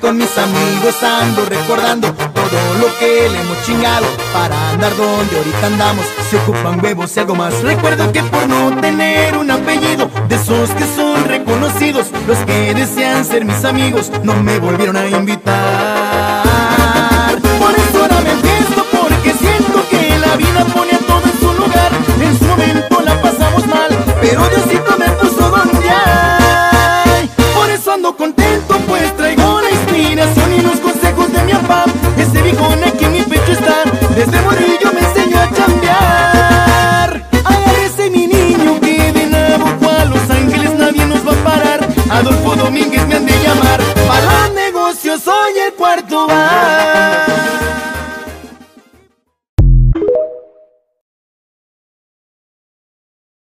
con mis amigos ando recordando todo lo que le hemos chingado para andar donde ahorita andamos. Se ocupan huevos y algo más. Recuerdo que por no tener un apellido de esos que son reconocidos, los que desean ser mis amigos no me volvieron a invitar. Por eso ahora me empiezo porque siento que la vida pone todo en su lugar. En su momento la pasamos mal, pero Diosito me puso donde hay. Por eso ando contento pues. y el cuarto va.